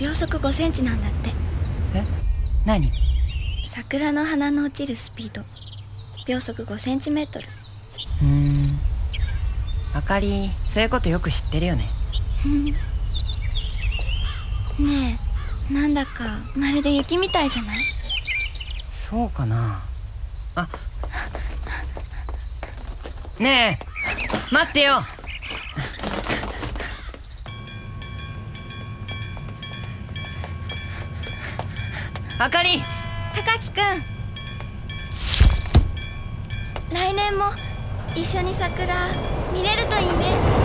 秒速5センチなんだって。え？何？桜の花の落ちるスピード。秒速5センチメートル。うーん。あかりそういうことよく知ってるよね。ねえなんだかまるで雪みたいじゃない？そうかな。あ。ねえ待ってよあかり。高木くん。来年も一緒に桜見れるといいね。